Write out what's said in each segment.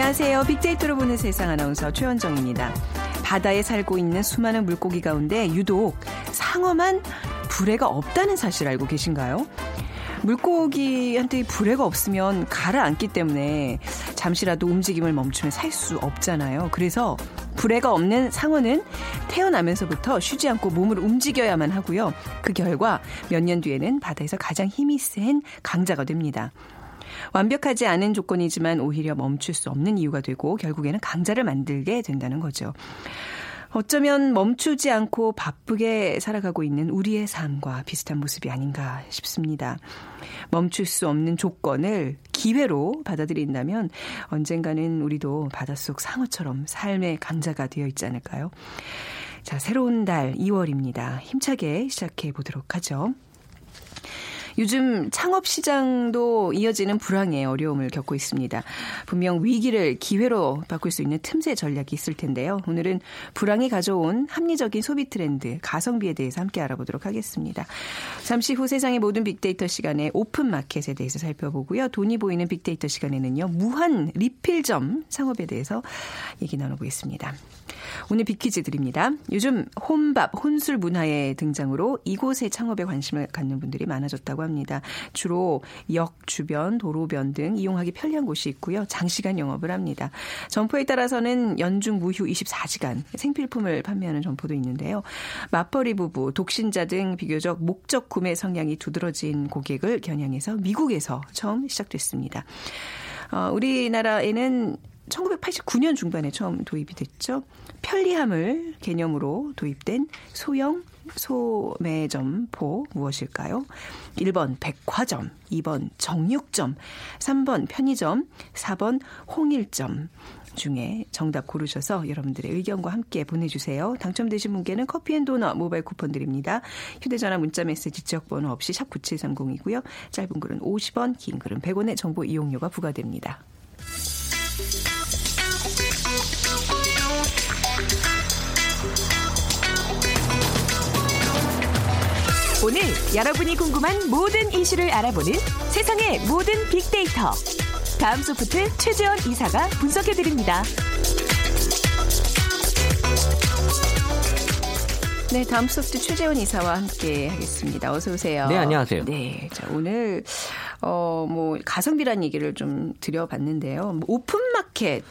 안녕하세요. 빅데이터로 보는 세상 아나운서 최현정입니다. 바다에 살고 있는 수많은 물고기 가운데 유독 상어만 불에가 없다는 사실 알고 계신가요? 물고기한테 불에가 없으면 가라앉기 때문에 잠시라도 움직임을 멈추면 살 수 없잖아요. 그래서 불에가 없는 상어는 태어나면서부터 쉬지 않고 몸을 움직여야만 하고요. 그 결과 몇 년 뒤에는 바다에서 가장 힘이 센 강자가 됩니다. 완벽하지 않은 조건이지만 오히려 멈출 수 없는 이유가 되고 결국에는 강자를 만들게 된다는 거죠. 어쩌면 멈추지 않고 바쁘게 살아가고 있는 우리의 삶과 비슷한 모습이 아닌가 싶습니다. 멈출 수 없는 조건을 기회로 받아들인다면 언젠가는 우리도 바닷속 상어처럼 삶의 강자가 되어 있지 않을까요? 자, 새로운 달 2월입니다. 힘차게 시작해 보도록 하죠. 요즘 창업 시장도 이어지는 불황에 어려움을 겪고 있습니다. 분명 위기를 기회로 바꿀 수 있는 틈새 전략이 있을 텐데요. 오늘은 불황이 가져온 합리적인 소비 트렌드, 가성비에 대해서 함께 알아보도록 하겠습니다. 잠시 후 세상의 모든 빅데이터 시간에 오픈 마켓에 대해서 살펴보고요. 돈이 보이는 빅데이터 시간에는요. 무한 리필점 창업에 대해서 얘기 나눠보겠습니다. 오늘 빅퀴즈 드립니다. 요즘 혼밥, 혼술 문화의 등장으로 이곳의 창업에 관심을 갖는 분들이 많아졌다고 합니다. 주로 역 주변, 도로변 등 이용하기 편리한 곳이 있고요. 장시간 영업을 합니다. 점포에 따라서는 연중 무휴 24시간 생필품을 판매하는 점포도 있는데요. 맞벌이 부부, 독신자 등 비교적 목적 구매 성향이 두드러진 고객을 겨냥해서 미국에서 처음 시작됐습니다. 어, 우리나라에는 1989년 중반에 처음 도입이 됐죠. 편리함을 개념으로 도입된 소형 소매점포 무엇일까요? 1번 백화점, 2번 정육점, 3번 편의점, 4번 홍일점 중에 정답 고르셔서 여러분들의 의견과 함께 보내주세요. 당첨되신 분께는 커피앤도넛 모바일 쿠폰 드립니다. 휴대전화 문자메시지 지역번호 없이 샵 9730이고요. 짧은 글은 50원, 긴 글은 100원의 정보 이용료가 부과됩니다. 오늘 여러분이 궁금한 모든 이슈를 알아보는 세상의 모든 빅데이터. 다음 소프트 최재원 이사가 분석해드립니다. 네, 다음 소프트 최재원 이사와 함께 하겠습니다. 어서 오세요. 네, 안녕하세요. 네, 자 오늘 어 뭐 가성비란 얘기를 좀 드려봤는데요. 뭐 오픈마켓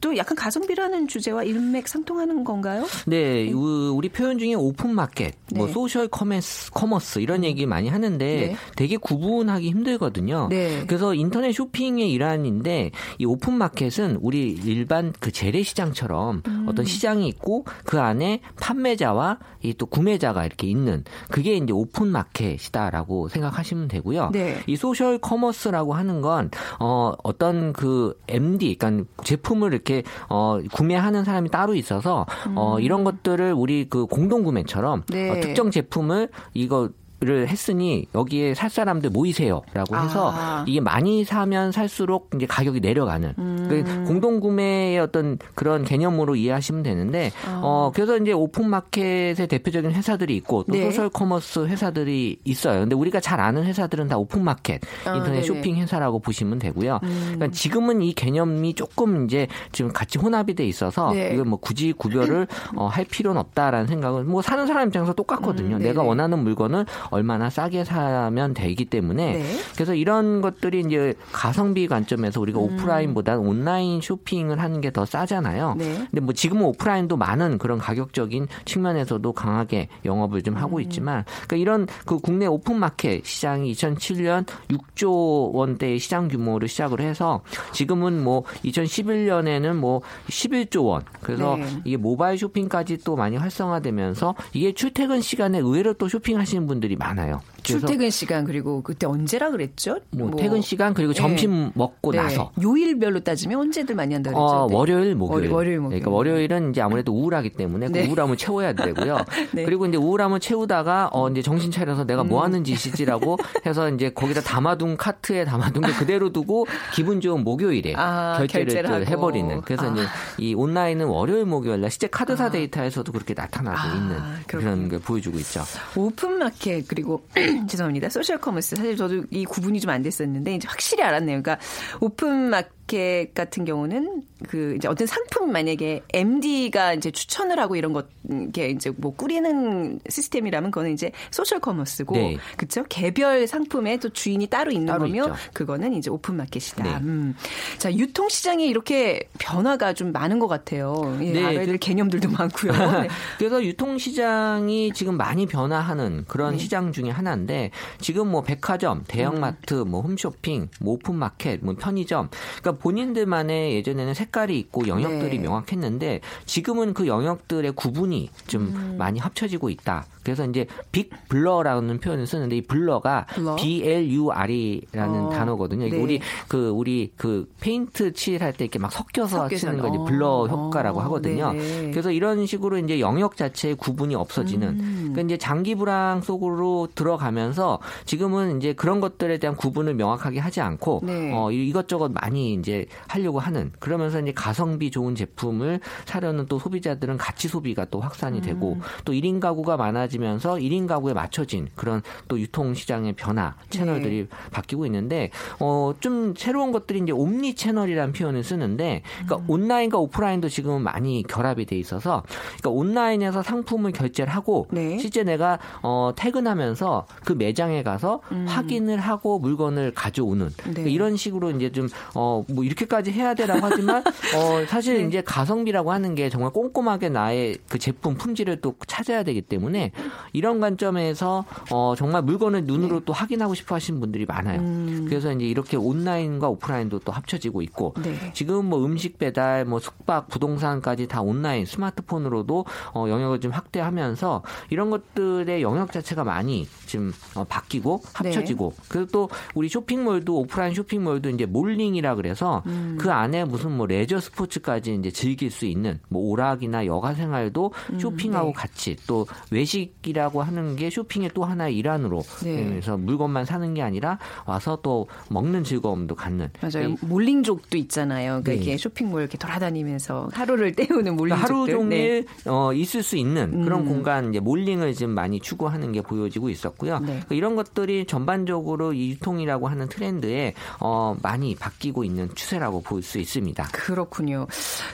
또 약간 가성비라는 주제와 일맥 상통하는 건가요? 네, 우리 표현 중에 오픈 마켓, 뭐 네. 소셜 커머스, 커머스 이런 얘기 많이 하는데 네. 되게 구분하기 힘들거든요. 네. 그래서 인터넷 쇼핑의 일환인데 이 오픈 마켓은 우리 일반 그 재래 시장처럼 음. 어떤 시장이 있고 그 안에 판매자와 이 또 구매자가 이렇게 있는 그게 이제 오픈 마켓이다라고 생각하시면 되고요. 네. 이 소셜 커머스라고 하는 건 어, 어떤 그 MD, 그러니까 제품을 이렇게 어, 구매하는 사람이 따로 있어서 어, 이런 것들을 우리 그 공동 구매처럼 음. 네. 어, 특정 제품을 이거 를 했으니 여기에 살 사람들 모이세요라고 해서 아. 이게 많이 사면 살수록 이제 가격이 내려가는 음. 그 공동 구매의 어떤 그런 개념으로 이해하시면 되는데 아. 어 그래서 이제 오픈 마켓의 대표적인 회사들이 있고 또 네. 소셜 커머스 회사들이 있어요. 근데 우리가 잘 아는 회사들은 다 오픈 마켓 아, 인터넷 네네. 쇼핑 회사라고 보시면 되고요. 음. 그러니까 지금은 이 개념이 조금 이제 지금 같이 혼합이 돼 있어서 네. 이걸 뭐 굳이 구별을 어, 할 필요는 없다라는 생각은 뭐 사는 사람 입장에서 똑같거든요. 음, 내가. 원하는 물건을 얼마나 싸게 사면 되기 때문에 네. 그래서 이런 것들이 이제 가성비 관점에서 우리가 오프라인보다 온라인 쇼핑을 하는 게 더 싸잖아요. 네. 근데 뭐 지금은 오프라인도 많은 그런 가격적인 측면에서도 강하게 영업을 좀 음. 하고 있지만 그러니까 이런 그 국내 오픈 마켓 시장이 2007년 6조 원대의 시장 규모를 시작을 해서 지금은 뭐 2011년에는 뭐 11조 원. 그래서 네. 이게 모바일 쇼핑까지 또 많이 활성화되면서 이게 출퇴근 시간에 의외로 또 쇼핑하시는 분들이 많아요. 출퇴근 시간 그리고 그때 언제라 그랬죠? 뭐 퇴근 시간 그리고 네. 점심 먹고 네. 나서 요일별로 따지면 언제들 많이 한다 그랬죠? 어, 네. 월요일, 목요일. 월- 월요일, 목요일. 그러니까 월요일은 이제 아무래도 우울하기 때문에 네. 그 우울함을 채워야 되고요. 네. 그리고 이제 우울함을 채우다가 어 이제 정신 차려서 내가 음. 뭐 하는 짓이지라고 해서 이제 거기다 담아둔 카트에 담아둔 게 그대로 두고 기분 좋은 목요일에 아, 결제를, 하고. 해버리는. 그래서 아. 이제 이 온라인은 월요일, 목요일 날 실제 카드사 데이터에서도 그렇게 나타나고 아, 있는. 그런 걸 보여주고 있죠. 오픈 마켓 그리고 죄송합니다. 소셜 커머스 사실 저도 이 구분이 좀 안 됐었는데 이제 확실히 알았네요. 그러니까 오픈 마켓 같은 경우는 그 이제 어떤 상품 만약에 MD가 이제 추천을 하고 이런 것 게 이제 뭐 꾸리는 시스템이라면 그거는 이제 소셜 커머스고 네. 그렇죠? 개별 상품에 또 주인이 따로 있는 따로 거면 있죠. 그거는 이제 오픈 마켓이다. 네. 음. 자, 유통 시장에 이렇게 변화가 좀 많은 것 같아요. 예, 네, 알아야 될 그- 개념들도 많고요. 네. 그래서 유통 시장이 지금 많이 변화하는 그런 네. 시장 중에 하나인데 지금 뭐 백화점, 대형마트, 음. 뭐 홈쇼핑, 뭐 오픈 마켓, 뭐 편의점 그러니까 본인들만의 예전에는 색깔이 있고 영역들이 네. 명확했는데 지금은 그 영역들의 구분이 좀 음. 많이 합쳐지고 있다. 그래서 이제 Big Blur라는 표현을 쓰는데 이 blur가 blur? B L U R이라는 어, 단어거든요. 네. 우리 그 우리 그 페인트 칠할 때 이렇게 막 섞여서, 섞여서. 쓰는 거 이제 어, blur 효과라고 어, 하거든요. 네. 그래서 이런 식으로 이제 영역 자체의 구분이 없어지는 음. 그러니까 이제 장기 불황 속으로 들어가면서 지금은 이제 그런 것들에 대한 구분을 명확하게 하지 않고 네. 어 이- 이것저것 많이 이제 하려고 하는 그러면서 이제 가성비 좋은 제품을 사려는 또 소비자들은 가치 소비가 또 확산이 되고 음. 또 1인 가구가 많아지면서 1인 가구에 맞춰진 그런 또 유통 시장의 변화 채널들이 네. 바뀌고 있는데 어 좀 새로운 것들이 이제 옴니 채널이라는 표현을 쓰는데 그러니까 음. 온라인과 오프라인도 지금은 많이 결합이 돼 있어서 그러니까 온라인에서 상품을 결제를 하고 네. 실제 내가 어 퇴근하면서 그 매장에 가서 확인을 하고 물건을 가져오는 음. 네. 그러니까 이런 식으로 이제 좀어 뭐 이렇게까지 해야 되라고 하지만 어 사실 네. 이제 가성비라고 하는 게 정말 꼼꼼하게 나의 그 제품 품질을 또 찾아야 되기 때문에 이런 관점에서 어 정말 물건을 눈으로 또 확인하고 싶어 하시는 분들이 많아요. 네. 음. 그래서 이제 이렇게 온라인과 오프라인도 또 합쳐지고 있고 네. 지금 뭐 음식 배달, 뭐 숙박, 부동산까지 다 온라인 스마트폰으로도 어, 영역을 좀 확대하면서 이런 것들의 영역 자체가 많이 지금 어, 바뀌고 네. 합쳐지고 그리고 또 우리 쇼핑몰도 오프라인 쇼핑몰도 이제 몰링이라 그래서 음. 그 안에 무슨 뭐 레저 스포츠까지 이제 즐길 수 있는 뭐 오락이나 여가 생활도 음, 쇼핑하고 네. 같이 또 외식이라고 하는 게 쇼핑의 또 하나의 일환으로 네. 그래서 물건만 사는 게 아니라 와서 또 먹는 즐거움도 갖는 맞아요. 이- 몰링족도 있잖아요. 그러니까 네. 이렇게 쇼핑몰 이렇게 돌아다니면서 하루를 때우는 몰링족들. 그러니까 하루 종일 네. 어, 있을 수 있는 그런 음. 공간 이제 몰링을 지금 많이 추구하는 게 보여지고 있었고요. 네. 그러니까 이런 것들이 전반적으로 이 유통이라고 하는 트렌드에 어, 많이 바뀌고 있는 추세라고 볼 수 있습니다. 그렇군요.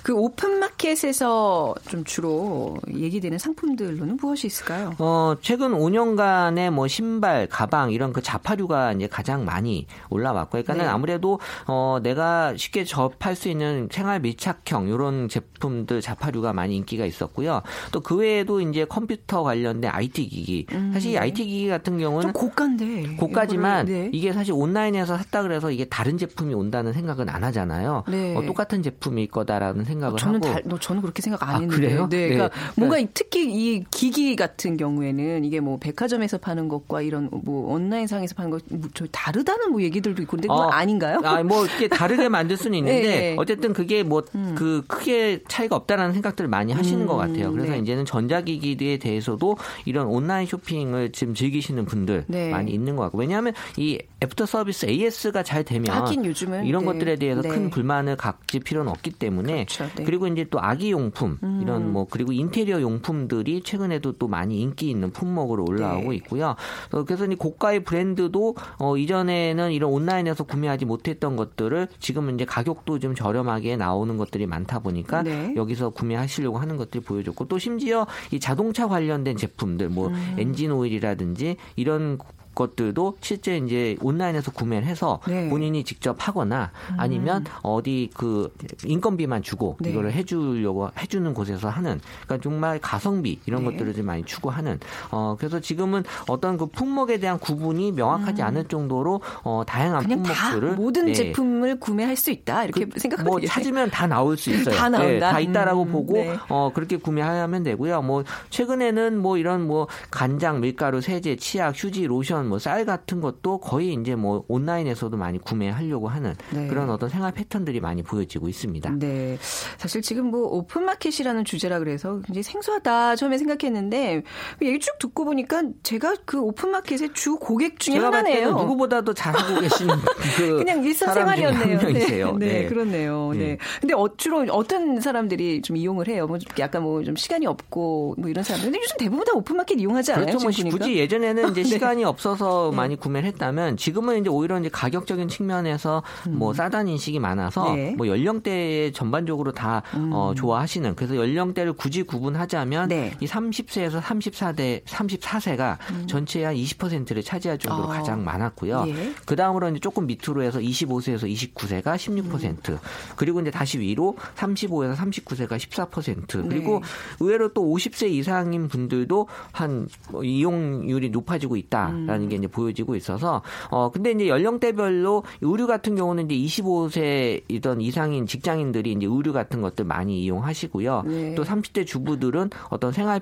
그 오픈마켓에서 좀 주로 얘기되는 상품들로는 무엇이 있을까요? 어, 최근 5년간의 뭐 신발, 가방 이런 그 자파류가 이제 가장 많이 올라왔고, 그러니까는 네. 아무래도 어, 내가 쉽게 접할 수 있는 생활 밀착형 이런 제품들 자파류가 많이 인기가 있었고요. 또 그 외에도 이제 컴퓨터 관련된 IT 기기, 사실 이 IT 기기 같은 경우는 음, 좀 고가인데. 고가지만 네. 이게 사실 온라인에서 샀다 그래서 이게 다른 제품이 온다는 생각 은 안 하잖아요. 네. 어, 똑같은 제품일 거다라는 생각을 저는 하고. 달, 너 저는 그렇게 생각 안 아, 했는데. 그래요? 네, 네. 그러니까 뭔가 특히 이 기기 같은 경우에는 이게 뭐 백화점에서 파는 것과 이런 뭐 온라인상에서 파는 것저 다르다는 뭐 얘기들도 있고 근데 그건 어, 아닌가요? 아, 뭐 이렇게 다르게 만들 수는 있는데 네, 네. 어쨌든 그게 뭐그 크게 차이가 없다라는 생각들을 많이 하시는 것 같아요. 그래서 네. 이제는 전자기기에 대해서도 이런 온라인 쇼핑을 지금 즐기시는 분들 네. 많이 있는 것 같고 왜냐하면 이 애프터 서비스 AS가 잘 되면 하긴 요즘은, 이런 네. 것들에 부분들에 대해서 네. 큰 불만을 갖질 필요는 없기 때문에 그렇죠. 네. 음. 그리고 이제 또 아기 용품 이런 뭐 그리고 인테리어 용품들이 최근에도 또 많이 인기 있는 품목으로 올라오고 네. 있고요. 어, 그래서 이 고가의 브랜드도 어, 이전에는 이런 온라인에서 구매하지 못했던 것들을 지금은 이제 가격도 좀 저렴하게 나오는 것들이 많다 보니까 네. 여기서 구매하시려고 하는 것들이 보여줬고 또 심지어 이 자동차 관련된 제품들 뭐 음. 엔진 오일이라든지 이런 것들도 실제 이제 온라인에서 구매를 해서 네. 음. 본인이 직접 하거나 아니면 어디 그 인건비만 주고 네. 이거를 해주려고 해주는 곳에서 하는 그러니까 정말 가성비 이런 네. 것들을 좀 많이 추구하는 어 그래서 지금은 어떤 그 품목에 대한 구분이 명확하지 않을 정도로 어 다양한 음. 품목들을 모든 네. 제품을 구매할 수 있다 이렇게 그, 생각하면 뭐. 찾으면 다 나올 수 있어요. 다 나온다? 네, 다 있다라고 음, 보고 네. 어 그렇게 구매하면 되고요. 뭐 최근에는 뭐 이런 뭐 간장, 밀가루, 세제, 치약, 휴지, 로션, 뭐 쌀 같은 것도 거의 이제 뭐 온라인에서도 많이 구매하려고 하는 네. 그런 어떤 생활 패턴들이 많이 보여지고 있습니다. 네. 사실 지금 뭐 오픈마켓이라는 주제라 그래서 굉장히 생소하다 처음에 생각했는데 얘기 쭉 듣고 보니까 제가 그 오픈마켓의 주 고객 중에 하나네요. 누구보다도 잘하고 계시는 그 그냥 일상생활이었네요. 한 명이세요. 네, 네, 그렇네요. 네. 네. 근데 어, 주로 어떤 사람들이 좀 이용을 해요? 뭐 약간 뭐 좀 시간이 없고 뭐 이런 사람들. 근데 요즘 대부분 다 오픈마켓 이용하지 않아요? 그렇죠. 뭐? 굳이 예전에는 이제 네. 시간이 없어 서 많이 구매를 했다면 지금은 이제 오히려 이제 가격적인 측면에서 뭐 싸다는 인식이 많아서 음. 네. 음. 뭐 연령대에 전반적으로 다 어, 좋아하시는 그래서 연령대를 굳이 구분하자면 네. 이 30세에서 34대 34세가 전체의 한 20%를 차지할 정도로 음. 아. 가장 많았고요. 예. 그 다음으로 이제 조금 밑으로 해서 25세에서 29세가 16%, 그리고 이제 다시 위로 35에서 39세가 14%, 그리고 네. 의외로 또 50세 이상인 분들도 한 뭐 이용률이 높아지고 있다라는 게 이제 보여지고 있어서 어 근데 이제 연령대별로 의류 같은 경우는 이제 25세이던 이상인 직장인들이 이제 의류 같은 것들 많이 이용하시고요. 네. 또 30대 주부들은 어떤 생활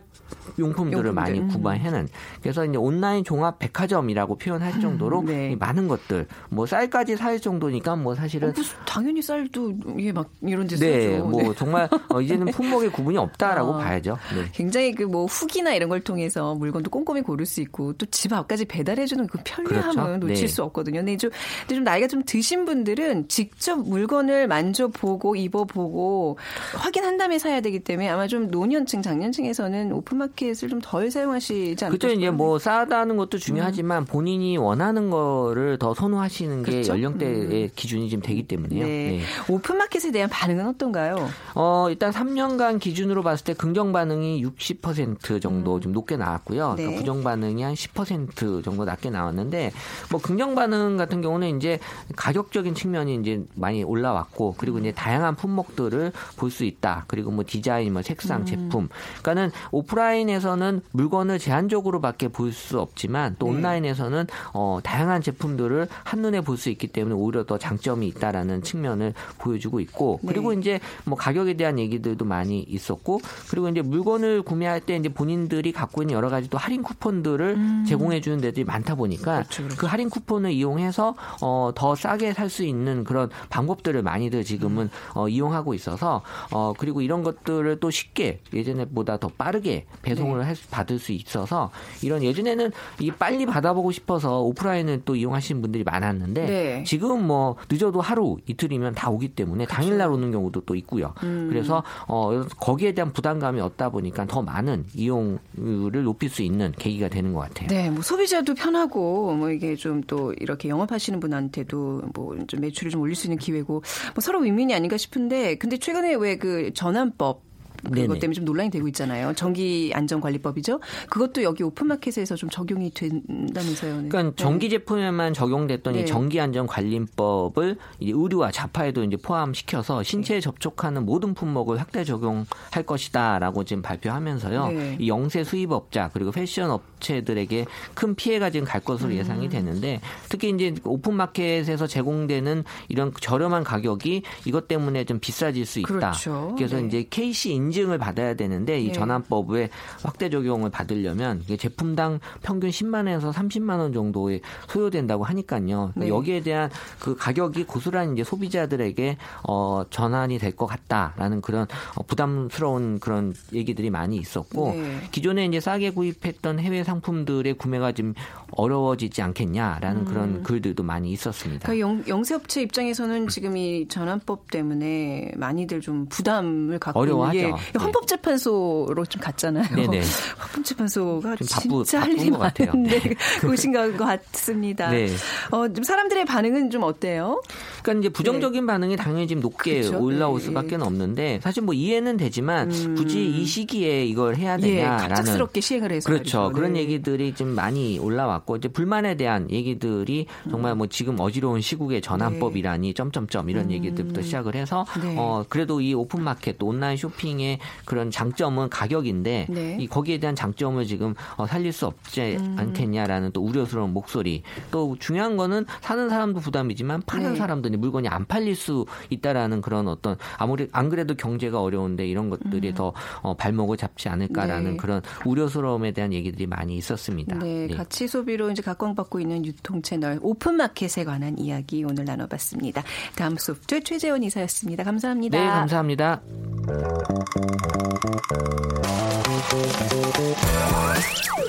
용품들을 용품들, 많이 음. 구매하는 그래서 이제 온라인 종합 백화점이라고 표현할 정도로 네. 이 많은 것들 뭐 쌀까지 살 정도니까 뭐 사실은 어, 무슨 당연히 쌀도 이게 막 이런 데서 네, 사죠. 뭐 네. 정말 어, 이제는 품목의 구분이 없다라고 어. 봐야죠. 네. 굉장히 그 뭐 후기나 이런 걸 통해서 물건도 꼼꼼히 고를 수 있고 또 집 앞까지 배달 해주는 그 편리함은 그렇죠. 놓칠 네. 수 없거든요. 근데 좀, 근데 좀 나이가 좀 드신 분들은 직접 물건을 만져보고 입어보고 확인한 다음에 사야 되기 때문에 아마 좀 노년층, 장년층에서는 오픈마켓을 좀 덜 사용하시지 않을까 그죠 이제. 뭐 싸다는 것도 중요하지만 본인이 원하는 거를 더 선호하시는 게 음. 그렇죠? 연령대의 기준이 지금 되기 때문에요. 네. 네. 오픈마켓에 대한 반응은 어떤가요? 어, 일단 3년간 기준으로 봤을 때 긍정 반응이 60% 정도 좀 높게 나왔고요. 네. 또 부정 반응이 한 10% 정도 낮게 나왔는데 뭐 긍정 반응 같은 경우는 이제 가격적인 측면이 이제 많이 올라왔고 그리고 이제 다양한 품목들을 볼 수 있다. 그리고 뭐 디자인, 뭐 색상, 제품. 그러니까는 오프라인에서는 물건을 제한적으로밖에 볼 수 없지만 또 네. 온라인에서는 어, 다양한 제품들을 한눈에 볼 수 있기 때문에 오히려 더 장점이 있다라는 측면을 보여주고 있고 네. 그리고 이제 뭐 가격에 대한 얘기들도 많이 있었고 그리고 이제 물건을 구매할 때 이제 본인들이 갖고 있는 여러 가지 또 할인 쿠폰들을 제공해 주는 데들이 많다 보니까 음. 그렇죠, 그렇죠. 그 할인 쿠폰을 이용해서 어, 더 싸게 살 수 있는 그런 방법들을 많이들 지금은 어, 이용하고 있어서 어, 그리고 이런 것들을 또 쉽게 예전에보다 더 빠르게 배송을 네. 할 수- 받을 수 있어서 이런 예전에는 이 빨리 받아보고 싶어서 오프라인을 또 이용하시는 분들이 많았는데 네. 지금 뭐 늦어도 하루 이틀이면 다 오기 때문에 당일날 오는 경우도 또 있고요. 음. 그래서 어 거기에 대한 부담감이 없다 보니까 더 많은 이용률을 높일 수 있는 계기가 되는 것 같아요. 네, 뭐 소비자도 편하고 뭐 이게 좀 또 이렇게 영업하시는 분한테도 뭐 좀 매출을 좀 올릴 수 있는 기회고 뭐 서로 윈윈이 아닌가 싶은데 근데 최근에 왜 그 전환법 그것 네네. 때문에 좀 논란이 되고 있잖아요. 전기 안전관리법이죠. 그것도 여기 오픈마켓에서 좀 적용이 된다면서요. 네. 그러니까 전기 제품에만 적용됐던 네. 이 전기 안전관리법을 이제 의류와 자파에도 이제 포함시켜서 신체에 접촉하는 모든 품목을 확대 적용할 것이다라고 지금 발표하면서요. 네. 이 영세 수입업자 그리고 패션 업체들에게 큰 피해가 지금 갈 것으로 음. 예상이 되는데 특히 이제 오픈마켓에서 제공되는 이런 저렴한 가격이 이것 때문에 좀 비싸질 수 있다. 그렇죠. 래서 네. 이제 KC 인 증을 받아야 되는데 이 네. 전환법에 확대 적용을 받으려면 제품당 평균 10만 원에서 30만 원 정도에 소요된다고 하니까요. 그러니까 네. 여기에 대한 그 가격이 고스란히 이제 소비자들에게 어 전환이 될 것 같다라는 그런 어, 부담스러운 그런 얘기들이 많이 있었고 네. 기존에 이제 싸게 구입했던 해외 상품들의 구매가 좀 어려워지지 않겠냐라는 그런 글들도 많이 있었습니다. 그 영, 영세업체 입장에서는 지금 이 전환법 때문에 많이들 좀 부담을 갖고 어려워하죠. 예, 네. 헌법재판소로 좀 갔잖아요. 네네. 헌법재판소가 좀 바쁘- 진짜 할 일이. 많은데 네. 곳인 것 같습니다. 네. 어, 좀 사람들의 반응은 좀 어때요? 그러니까 이제 부정적인 반응이 당연히 지금 높게 네. 그렇죠. 올라올 네. 수밖에 없는데 사실 뭐 이해는 되지만 굳이 이 시기에 이걸 해야 예, 되냐라는 갑작스럽게 시행을 해서 그렇죠. 말이죠. 그런 네. 얘기들이 좀 많이 올라왔고 이제 불만에 대한 얘기들이 정말 뭐 지금 어지러운 시국에 전안법이라니 점점점 이런 얘기들부터 시작을 해서 네. 어 그래도 이 오픈 마켓 또 온라인 쇼핑 의 그런 장점은 가격인데 네. 이 거기에 대한 장점을 지금 어, 살릴 수 없지 음. 않겠냐라는 또 우려스러운 목소리 또 중요한 거는 사는 사람도 부담이지만 파는 네. 사람들이 물건이 안 팔릴 수 있다라는 그런 어떤 아무리 안 그래도 경제가 어려운데 이런 것들이 더 어, 발목을 잡지 않을까라는 음. 네. 그런 우려스러움에 대한 얘기들이 많이 있었습니다. 네, 예. 가치 소비로 이제 각광받고 있는 유통 채널 오픈 마켓에 관한 이야기 오늘 나눠봤습니다. 다음 소프트 최재원 이사였습니다. 감사합니다. 네, 감사합니다.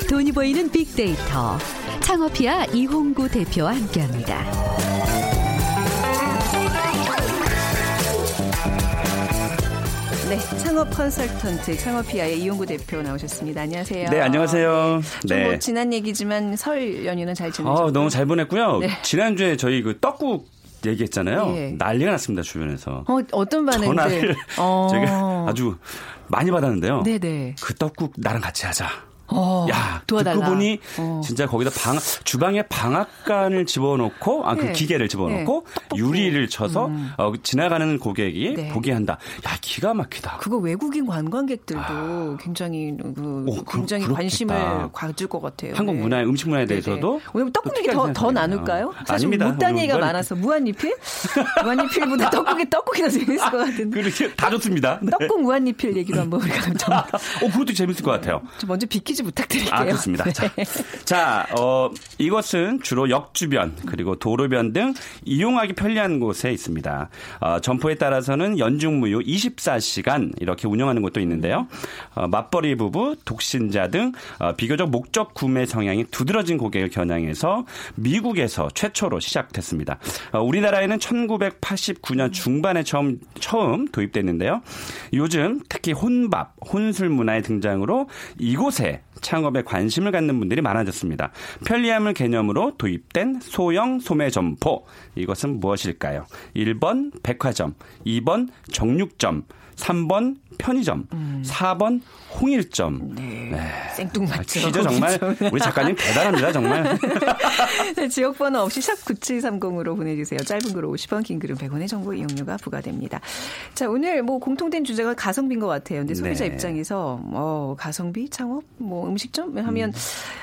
돈이 보이는 빅데이터. 창업이야 이홍구 대표와 함께합니다. 네, 창업 컨설턴트 창업피아의 이용구 대표 나오셨습니다. 안녕하세요. 네, 안녕하세요. 네. 좀뭐 네. 지난 얘기지만 설 연휴는 잘 지내셨어요? 아, 너무 잘 보냈고요. 네. 지난주에 저희 그 떡국 얘기했잖아요. 예. 난리가 났습니다, 주변에서. 어, 어떤 반응들? 전화를 어. 제가 아주 많이 받았는데요. 네네. 그 떡국 나랑 같이 하자. 어, 야, 도와달라. 듣고 보니 어. 진짜 거기다 방 주방에 방앗간을 집어넣고 아그 네. 기계를 집어넣고 네. 유리를 쳐서 어, 지나가는 고객이 네. 보게 한다. 야, 기가 막히다. 그거 외국인 관광객들도 굉장히 그 오, 그- 굉장히 그렇겠다. 관심을 가질 것 같아요. 한국 네. 문화의 음식 문화에 네네. 대해서도 오늘 떡국 또 얘기 더, 더. 나눌까요? 사실 아닙니다. 못한 오늘 얘기가 무한- 많아서 무한리필? 무한리필보다 떡국이 떡국이 더 재밌을 것 같은데. 그렇게 다 좋습니다. 네. 떡국 무한리필 얘기도 한번 우리가 좀, 어, 그것도 재밌을 것 같아요. 좀 먼저 비키 즈 부탁드릴게요. 아, 그렇습니다. 자, 네. 자, 어, 이것은 주로 역 주변 그리고 도로변 등 이용하기 편리한 곳에 있습니다. 어, 점포에 따라서는 연중무휴 24시간 이렇게 운영하는 곳도 있는데요. 어, 맞벌이 부부, 독신자 등 어, 비교적 목적 구매 성향이 두드러진 고객을 겨냥해서 미국에서 최초로 시작됐습니다. 어, 우리나라에는 1989년 중반에 처음 처음 도입됐는데요. 요즘 특히 혼밥, 혼술 문화의 등장으로 이곳에 창업에 관심을 갖는 분들이 많아졌습니다. 편리함을 개념으로 도입된 소형 소매 점포. 이것은 무엇일까요? 1번 백화점, 2번 정육점, 3번 편의점, 4번 홍일점. 네. 네. 생뚱맞죠. 퀴즈 정말 우리 작가님 대단합니다, 정말. 네, 지역번호 없이 샵 9730으로 보내주세요. 짧은 글 50원, 긴 글은 100원의 정보 이용료가 부과됩니다. 자, 오늘 뭐 공통된 주제가 가성비인 것 같아요. 근데 소비자 네. 입장에서 어, 가성비, 창업, 뭐 음식점 하면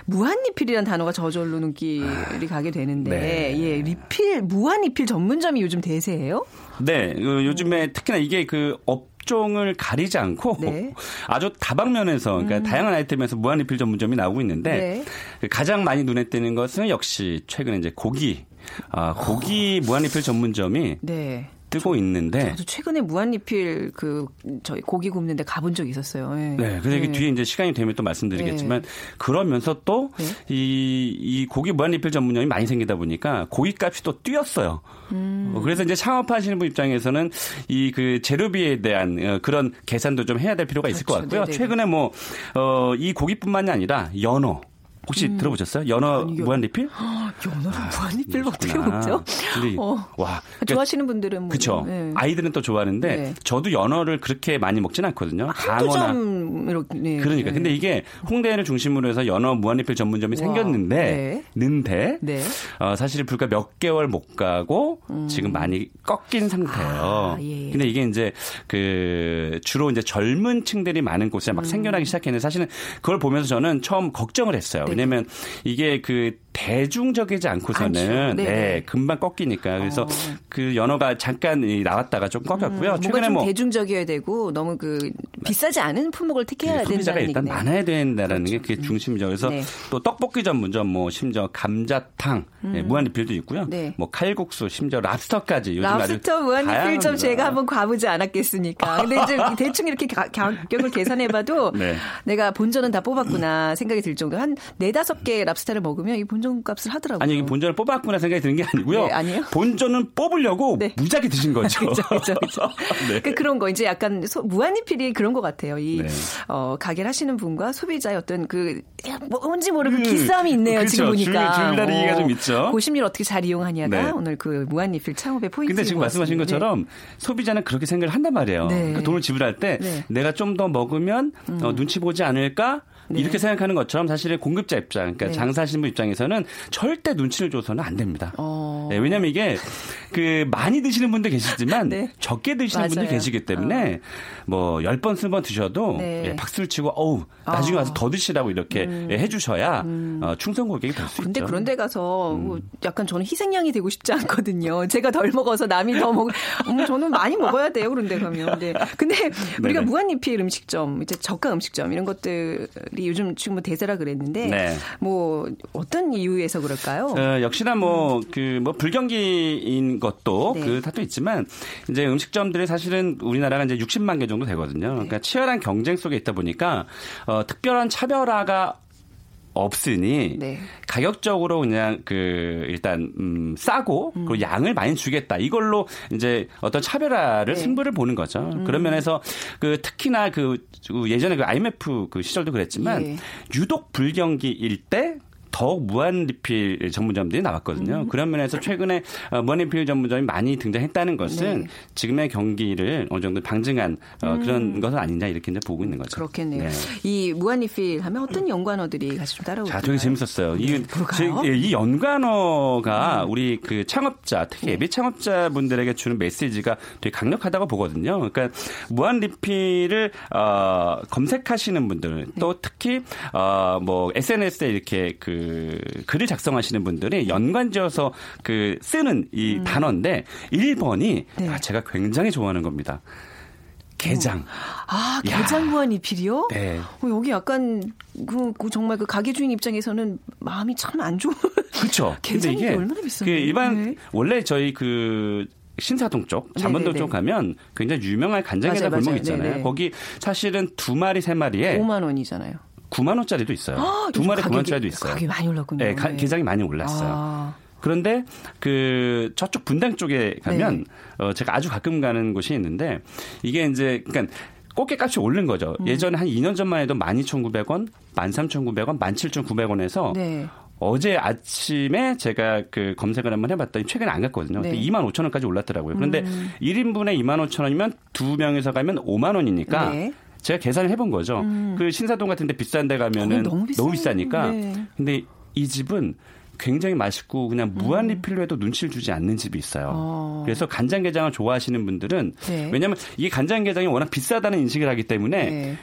무한 리필이라는 단어가 저절로 눈길이 가게 되는데 네. 예, 리필, 무한 리필 전문점이 요즘 대세예요? 네, 그 요즘에 특히나 이게 그 업 종을 가리지 않고 네. 아주 다방면에서 그러니까 다양한 아이템에서 무한리필 전문점이 나오고 있는데 네. 그 가장 많이 눈에 띄는 것은 역시 최근에 이제 고기 아, 고기 무한리필 전문점이 네. 뜨고 있는데 저도 최근에 무한리필 그 저희 고기 굽는데 가본 적이 있었어요. 예. 네, 그래서 이게 뒤에 이제 시간이 되면 또 말씀드리겠지만 그러면서 또 네. 이, 이 고기 무한리필 전문점이 많이 생기다 보니까 고기값이 또 뛰었어요. 음. 어, 그래서 이제 창업하시는 분 입장에서는 이 그 재료비에 대한 어, 그런 계산도 좀 해야 될 필요가 있을 것 그렇죠. 같고요. 네네. 최근에 뭐, 어, 이 고기뿐만이 아니라 연어. 혹시 들어보셨어요? 연어 음. 아니요. 무한리필? 연어를 무한리필로 어떻게 그렇구나. 먹죠? 근데 어. 와. 그러니까 좋아하시는 분들은 뭐 그쵸. 네. 아이들은 또 좋아하는데 네. 저도 연어를 그렇게 많이 먹진 않거든요. 한두 강어나 점 이렇게 네. 그러니까. 네. 근데 이게 홍대를 중심으로 해서 연어 무한리필 전문점이 와. 생겼는데, 는데, 네. 어, 사실 불과 몇 개월 못 가고 지금 많이 꺾인 상태예요. 아, 예. 근데 이게 이제 그 주로 이제 젊은 층들이 많은 곳에 음. 막 생겨나기 시작했는데 사실은 그걸 보면서 저는 처음 걱정을 했어요. 네. 왜냐면 이게 그 대중적이지 않고서는. 네. 네, 금방 꺾이니까 그래서 어. 그 연어가 잠깐 이 나왔다가 좀 꺾였고요. 뭔가 최근에 좀뭐 대중적이어야 되고 너무 그 비싸지 않은 품목을 택해야 그 소비자가 일단 얘기네요. 많아야 된다는 게 그게 중심이죠. 그래서 네. 또 떡볶이 전문점 뭐 심지어 감자탕 예, 무한리필도 있고요. 음. 네. 뭐 칼국수 심지어 랍스터까지 요즘 랍스터 무한리필점. 제가 한번 가보지 않았겠습니까? 근데 이제 대충 이렇게 가, 가격을 계산해봐도 네. 내가 본전은 다 뽑았구나 생각이 들 정도 한 네다섯 개 랍스터를 먹으면 이 본전 값을 하더라고요. 아니 이게 본전을 뽑았구나 생각이 드는 게 아니고요. 네, 아니에요? 본전은 뽑으려고 네. 무작위 드신 거죠. 그렇죠, 그렇죠, 그렇죠. 네. 그 그런 거 이제 약간 소, 무한리필이 그런 것 같아요. 이 네. 어, 가게를 하시는 분과 소비자의 어떤 그 뭔지 모르는 음, 기싸움이 있네요. 그렇죠. 지금 보니까 줄- 줄다리기가 좀 있죠. 그 심리를 어떻게 잘 이용하냐가 네. 오늘 그 무한리필 창업의 포인트. 근데 지금 말씀하신 것처럼 소비자는 그렇게 생각을 한단 말이에요. 네. 그 돈을 지불할 때 네. 음. 내가 좀 더 먹으면 어, 눈치 보지 않을까? 이렇게 생각하는 것처럼 사실은 공급자 입장, 그러니까 네. 장사하시는 분 입장에서는 절대 눈치를 줘서는 안 됩니다. 어. 네, 왜냐하면 이게 그 많이 드시는 분도 계시지만 네. 적게 드시는 분도. 어. 계시기 때문에 뭐열 번, 스무 번 드셔도 네. 예, 박수를 치고 어우 나중에 아. 와서 더 드시라고 이렇게 예, 해주셔야 어, 충성 고객이 될 수 있죠. 음. 근데 그런 데 가서 음. 뭐 약간 저는 희생양이 되고 싶지 않거든요. 제가 덜 먹어서 남이 더 먹, 음, 저는 많이 먹어야 돼요. 그런 데 가면. 네. 근데 우리가 네네. 무한리필 음식점, 이제 저가 음식점 이런 것들이 요즘 지금 뭐 대세라 그랬는데 네. 뭐 어떤 이유에서 그럴까요? 어, 역시나 뭐, 그, 뭐, 불경기인 것도 네. 그 탓도 있지만, 이제 음식점들이 사실은 우리나라가 이제 60만 개 정도 되거든요. 그러니까 치열한 경쟁 속에 있다 보니까, 어, 특별한 차별화가 없으니 네. 가격적으로 그냥 그 일단 음 싸고 그리고 양을 많이 주겠다 이걸로 이제 어떤 차별화를 네. 승부를 보는 거죠. 그런 면에서 그 특히나 그 예전에 그 IMF 그 시절도 그랬지만 예. 유독 불경기일 때 더욱 무한 리필 전문점들이 나왔거든요. 그런 면에서 최근에 어, 무한 리필 전문점이 많이 등장했다는 것은 네. 지금의 경기를 어느 정도 방증한 어, 그런 것은 아니냐 이렇게 이제 보고 있는 거죠. 그렇겠네요. 네. 이 무한리필 하면 어떤 연관어들이 같이 좀 따라오고 자, 되게 재밌었어요. 이, 네? 네. 제- 예, 이 연관어가 우리 그 창업자, 특히 예비 창업자분들에게 주는 메시지가 되게 강력하다고 보거든요. 그러니까 무한 리필을 어, 검색하시는 분들, 또 네. 특히 어, 뭐 SNS에 이렇게 그 글을 작성하시는 분들이 연관지어서 그 쓰는 이 음. 단어인데 1번이 네. 아, 제가 굉장히 좋아하는 겁니다. 게장. 아, 야. 게장 무한 리필이요? 네. 어, 여기 약간 그, 그 정말 그 가게 주인 입장에서는 마음이 참 안 좋은. 그렇죠. 게장이 이게 얼마나 비싼데? 그 일반 네. 원래 저희 그 신사동 쪽, 잠원동 네네네. 쪽 가면 굉장히 유명한 간장게장 골목. 있잖아요. 네네. 거기 사실은 두 마리 세 마리에 5만 원이잖아요. 9만 원짜리도 있어요. 두 요즘 마리 9만 가격이- 원짜리도 있어요. 가격이 많이 올랐군요. 네, 가- 네. 게장이 많이 올랐어요. 아, 그런데 그 저쪽 분당 쪽에 가면 네. 어 제가 아주 가끔 가는 곳이 있는데 이게 이제 그러니까 꽃게값이 오른 거죠. 음. 예전에 한 2년 전만 해도 12,900원, 13,900원, 17,900원에서 네. 어제 아침에 제가 그 검색을 한번 해봤더니 최근에 안 갔거든요. 네. 음. 근데 2만 5천 원까지 올랐더라고요. 그런데 1인분에 2만 5천 원이면 두 명이서 가면 5만 원이니까 네. 제가 계산을 해본 거죠. 그 신사동 같은 데 비싼 데 가면은 너무 비싸요. 비싸니까. 네. 근데 이 집은 굉장히 맛있고 그냥 무한 리필로 해도 눈치를 주지 않는 집이 있어요. 음. 어. 그래서 간장게장을 좋아하시는 분들은 네. 왜냐하면 이게 간장게장이 워낙 비싸다는 인식을 하기 때문에 네.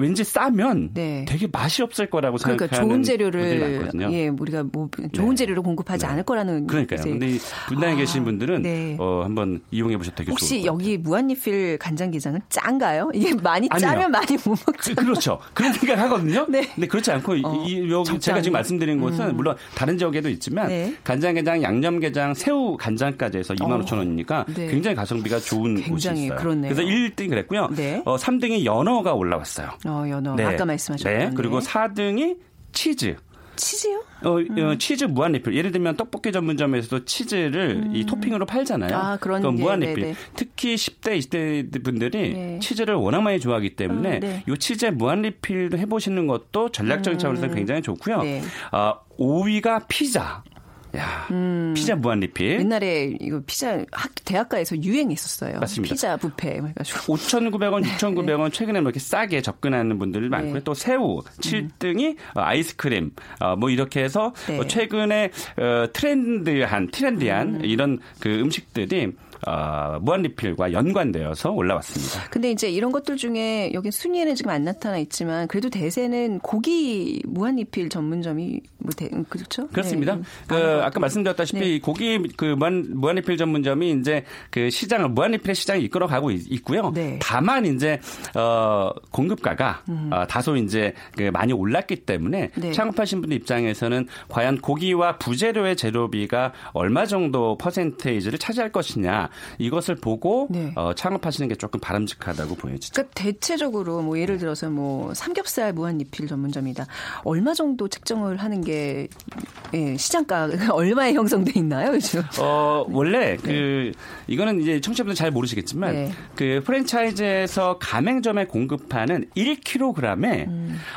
왠지 싸면 네. 되게 맛이 없을 거라고 그러니까 생각하는 좋은 재료를. 예 우리가 뭐 좋은 네. 재료를 공급하지 않을 거라는 그러니까요. 이제 근데 이 분당에 아, 계신 분들은 네. 어, 한번 이용해 보셔도 되게 혹시. 여기 무한리필 간장게장은 짠가요? 이게 많이 아니요. 짜면 많이 못 그, 먹죠. 그렇죠. 그런 생각을 하거든요. 네. 근데 그렇지 않고 이- 어, 이, 여기 제가. 지금 말씀드린 곳은 물론 다른 지역에도 있지만 네. 간장게장, 양념게장, 새우 간장까지 해서 2만 5천 원이니까 네. 굉장히 가성비가 좋은 곳이 굉장히 있어요. 그렇네요. 그래서 1등이 그랬고요. 네. 어, 3등이 연어가 올라왔어요. 어 연어 네. 아까 말씀하셨던 네. 그리고 4등이 치즈. 치즈요? 어, 어, 치즈 무한 리필. 예를 들면 떡볶이 전문점에서도 치즈를 이 토핑으로 팔잖아요. 아, 그런 게, 무한 네네. 리필. 특히 10대, 20대 분들이 네. 치즈를 워낙 많이 좋아하기 때문에 아, 네. 이 치즈의 무한 리필도 해보시는 것도 전략적인 차원에서 굉장히 좋고요. 네. 아, 5위가 피자. 야, 피자 무한 리필. 음. 옛날에 이거 피자 학 대학가에서 유행했었어요. 맞습니다. 피자 뷔페 해가지고 5,900원, 6,900원 최근에 뭐 이렇게 싸게 접근하는 분들이 많고요. 네. 또 새우 튀김이 어, 아이스크림 어, 뭐 이렇게 해서 네. 어, 최근에 어, 트렌드한 트렌디한 음. 이런 그 음식들이 어, 무한 리필과 연관되어서 올라왔습니다. 근데 이제 이런 것들 중에 여기 순위에는 지금 안 나타나 있지만 그래도 대세는 고기 무한 리필 전문점이 뭐 대, 그렇죠? 그렇습니다. 네. 그 아까 말씀드렸다시피 네. 고기 그 무한 무한리필 전문점이 이제 그 시장을 무한리필의 시장을 이끌어가고 있, 있고요. 네. 다만 이제 어 공급가가 어, 다소 이제 그 많이 올랐기 때문에 네. 창업하신 분들 입장에서는 과연 고기와 부재료의 재료비가 얼마 정도 퍼센테이지를 차지할 것이냐 이것을 보고 네. 어, 창업하시는 게 조금 바람직하다고 보여지죠. 그러니까 대체적으로 뭐 예를 들어서 뭐 삼겹살 무한 리필 전문점이다. 얼마 정도 책정을 하는 게 예, 시장가 얼마에 형성돼 있나요, 요즘? 어, 원래 그 이거는 이제 청취자분들 잘 모르시겠지만 네. 그 프랜차이즈에서 가맹점에 공급하는 1kg에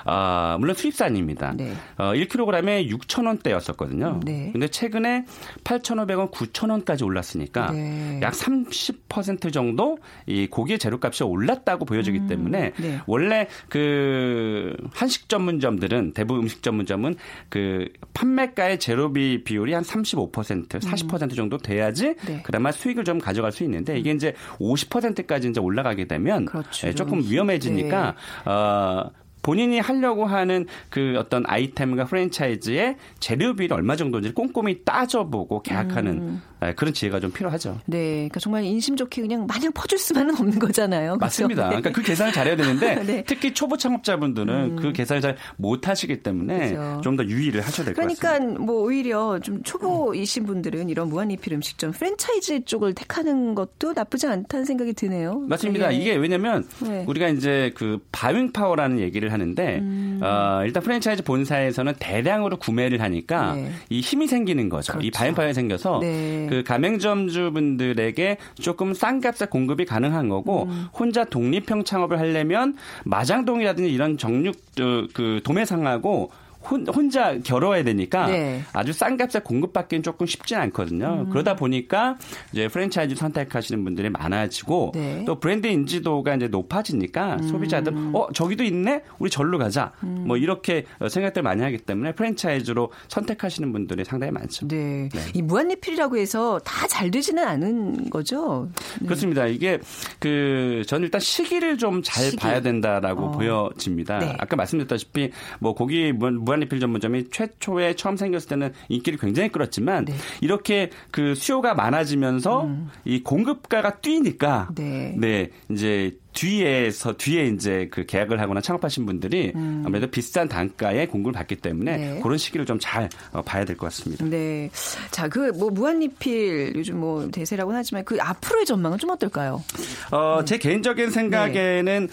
아, 물론 수입산입니다. 음. 네. 어, 1kg에 6,000원대였었거든요. 네. 근데 최근에 8,500원, 9,000원까지 올랐으니까 네. 약 30% 정도 이 고기의 재료값이 올랐다고 보여지기 때문에 네. 원래 그 한식 전문점들은 대부분 음식 전문점은 그 판매가의 재료비 비율이 한 35%, 40% 정도 돼야지 음. 네. 그나마 수익을 좀 가져갈 수 있는데 이게 이제 50%까지 이제 올라가게 되면 그렇죠. 예, 조금 위험해지니까 어 본인이 하려고 하는 그 어떤 아이템과 프랜차이즈의 재료비를 얼마 정도인지 꼼꼼히 따져보고 계약하는 음. 예, 그런 지혜가 좀 필요하죠. 네, 그러니까 정말 인심 좋게 그냥 마냥 퍼줄 수만은 없는 거잖아요. 그렇죠? 맞습니다. 그러니까 그 계산을 잘해야 되는데 네. 음. 특히 초보 창업자분들은 그 계산을 잘 못하시기 때문에 그렇죠. 좀더 유의를 하셔야 될것 그러니까 같습니다. 뭐 오히려 좀 초보이신 분들은 이런 무한리필 음식점 프랜차이즈 쪽을 택하는 것도 나쁘지 않다는 생각이 드네요. 맞습니다. 네. 이게 왜냐면 네. 우리가 이제 그 buying power라는 얘기를 하는데 음. 어, 일단 프랜차이즈 본사에서는 대량으로 구매를 하니까 네. 이 힘이 생기는 거죠. 이 그렇죠. buying power가 생겨서 네. 그 가맹점주분들에게 조금 싼 값에 공급이 가능한 거고 음. 혼자 독립형 창업을 하려면 마장동이라든지 이런 정육 어, 그 도매상하고 혼, 혼자 겨뤄야 되니까 네. 아주 싼 값에 공급받기는 조금 쉽지 않거든요. 음. 그러다 보니까 이제 프랜차이즈 선택하시는 분들이 많아지고 네. 음. 또 브랜드 인지도가 이제 높아지니까 소비자들 어 저기도 있네 우리 절로 가자 뭐 이렇게 생각들 많이 하기 때문에 프랜차이즈로 선택하시는 분들이 상당히 많죠. 네. 이 무한리필이라고 해서 다 잘 되지는 않은 거죠. 그렇습니다. 이게 그 저는 일단 시기를 좀 잘. 봐야 된다라고 어. 보여집니다. 네. 아까 말씀드렸다시피 뭐 고기 무한, 무한리필 전문점이 최초에 처음 생겼을 때는 인기를 굉장히 끌었지만 네. 이렇게 그 수요가 많아지면서 이 공급가가 뛰니까 네. 네 이제 뒤에서 뒤에 이제 그 계약을 하거나 창업하신 분들이 아무래도 비싼 단가의 공급을 받기 때문에 음. 네. 그런 시기를 좀 잘 봐야 될 것 같습니다. 네. 자, 그 뭐 무한리필 요즘 뭐 대세라고는 하지만 그 앞으로의 전망은 좀 어떨까요? 어, 네. 제 개인적인 생각에는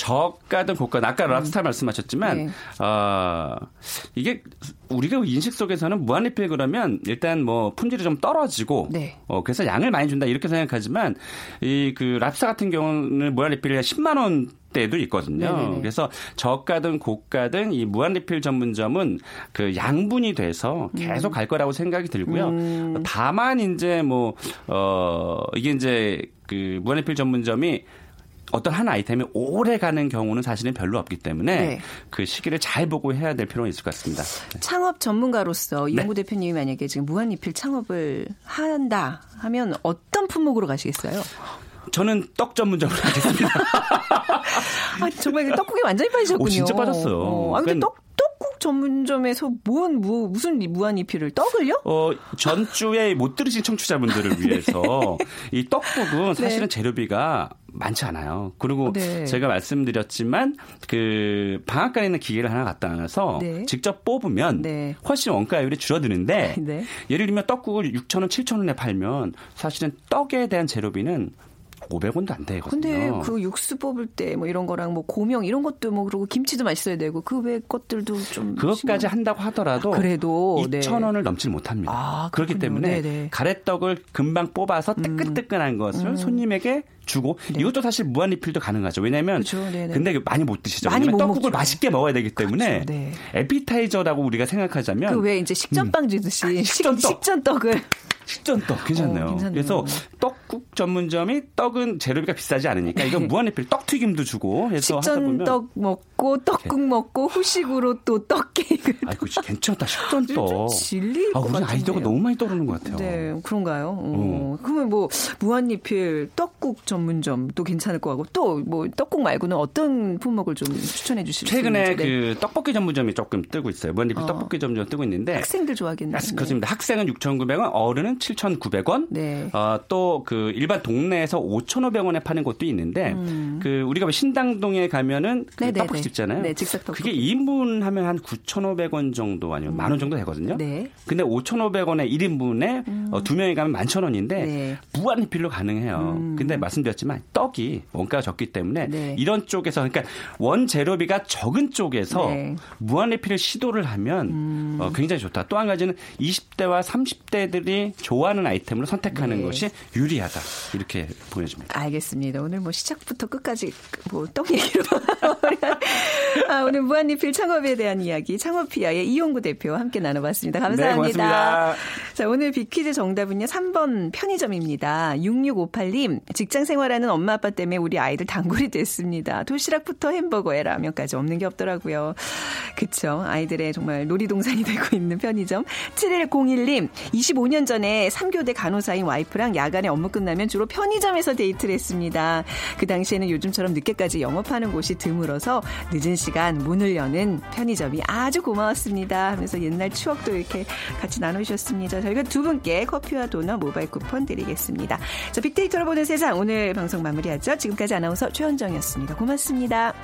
저가든 고가든 아까 랍스타 말씀하셨지만 네. 어, 이게 우리가 인식 속에서는 무한리필 그러면 일단 뭐 품질이 좀 떨어지고 네. 어, 그래서 양을 많이 준다 이렇게 생각하지만 이 그 랍스타 같은 경우는 무한리필이 10만 원 때도 있거든요. 네네네. 그래서 저가든 고가든 이 무한리필 전문점은 그 양분이 돼서 계속 갈 거라고 생각이 들고요. 음. 다만 이제 뭐 어, 이게 이제 그 무한리필 전문점이 어떤 한 아이템이 오래 가는 경우는 사실은 별로 없기 때문에 네. 그 시기를 잘 보고 해야 될 필요가 있을 것 같습니다. 창업 전문가로서 네. 이용구 대표님이 만약에 지금 무한리필 창업을 한다 하면 어떤 품목으로 가시겠어요? 저는 떡 전문점을 하겠습니다. 아, 정말 그 떡국에 완전히 빠지셨군요. 오, 진짜 빠졌어요. 어, 아, 근데 그러니까- 떡, 떡국 전문점에서 뭔, 뭐, 무슨 무한 리필을 떡을요? 어, 전주에 못 들으신 청취자분들을 위해서 이 떡국은 사실은 네. 재료비가 많지 않아요. 그리고 네. 제가 말씀드렸지만 그 방앗간에 있는 기계를 하나 갖다 놔서 네. 직접 뽑으면 네. 훨씬 원가율이 줄어드는데 네. 예를 들면 떡국을 6천 원, 7천 원에 팔면 사실은 떡에 대한 재료비는 500원도 안 되거든요. 근데 그 육수 뽑을 때 뭐 이런 거랑 뭐 고명 이런 것도 뭐 그러고 김치도 맛있어야 되고 그 외 것들도 좀 그것까지 신경- 한다고 하더라도 그래도, 네. 2천 원을 넘질 못합니다. 아, 그렇기. 때문에 네네. 음. 가래떡을 금방 뽑아서 뜨끈뜨끈한 것을 손님에게 주고 이것도 사실 무한 리필도 가능하죠. 왜냐하면 네. 그렇죠. 네네. 근데 많이 못 드시죠. 많이 못 떡국을 먹죠. 맛있게 먹어야 되기 때문에 그렇죠. 네. 에피타이저라고 우리가 생각하자면 그 왜 이제 식전빵 주듯이 식- 식전떡. 식전떡을 식전떡 괜찮네요. 어, 괜찮네요. 그래서 떡 떡국 전문점이 떡은 재료비가 비싸지 않으니까 이건 무한리필 떡튀김도 주고 해서 식전떡 먹고 떡국 먹고 후식으로 또 떡 케이크. 아이고 괜찮다 식전떡. 좀 질릴 아, 것 우리. 아이디어가 너무 많이 떠오르는 것 같아요. 네, 그런가요? 어. 그러면 뭐 무한리필 떡국 전 문점도 괜찮을 것 같고 또 뭐 떡국 말고는 어떤 품목을 좀 추천해 주실 수 최근에 있는지. 네. 그 떡볶이 전문점이 조금 뜨고 있어요. 무한리필 어. 떡볶이 전문점 뜨고 있는데 학생들 좋아하겠네요. 아, 그렇습니다. 학생은 6,900원, 어른은 7,900원. 네. 어, 또그 일반 동네에서 5,500원에 파는 곳도 있는데 그 우리가 뭐 신당동에 가면은 그 음. 네네네. 떡볶이 집잖아요. 네, 즉석 떡볶이. 그게 2인분 하면 한 9,500원 정도 아니면 만원 정도 되거든요. 네. 음. 근데 5,500원에 1인분에 어, 두 명이 가면 11,000원인데 네. 음. 무한 리필로 가능해요. 근데 말씀드 렸지만 떡이 원가가 적기 때문에 네. 이런 쪽에서 그러니까 원 재료비가 적은 쪽에서 네. 음. 무한 리필을 시도를 하면 어, 굉장히 좋다. 또 한 가지는 20대와 30대들이 좋아하는 아이템으로 선택하는 네. 것이 유리하다. 이렇게 보여집니다. 알겠습니다. 오늘 뭐 시작부터 끝까지 뭐 떡 얘기로 아, 오늘 무한 리필 창업에 대한 이야기 창업피아의 이용구 대표와 함께 나눠봤습니다. 감사합니다. 네, 고맙습니다. 자, 오늘 빅퀴즈 정답은요. 3번 편의점입니다. 6658님 직장 생활하는 엄마 아빠 때문에 우리 아이들 단골이 됐습니다. 도시락부터 햄버거에 라면까지 없는 게 없더라고요. 그쵸. 아이들의 정말 놀이동산이 되고 있는 편의점. 7101님 25년 전에 3교대 간호사인 와이프랑 야간에 업무 끝나면 주로 편의점에서 데이트를 했습니다. 그 당시에는 요즘처럼 늦게까지 영업하는 곳이 드물어서 늦은 시간 문을 여는 편의점이 아주 고마웠습니다. 하면서 옛날 추억도 이렇게 같이 나누셨습니다. 저희가 두 분께 커피와 도넛 모바일 쿠폰 드리겠습니다. 자, 빅데이터로 보는 세상 오늘 방송 마무리하죠. 지금까지 아나운서 최현정이었습니다. 고맙습니다.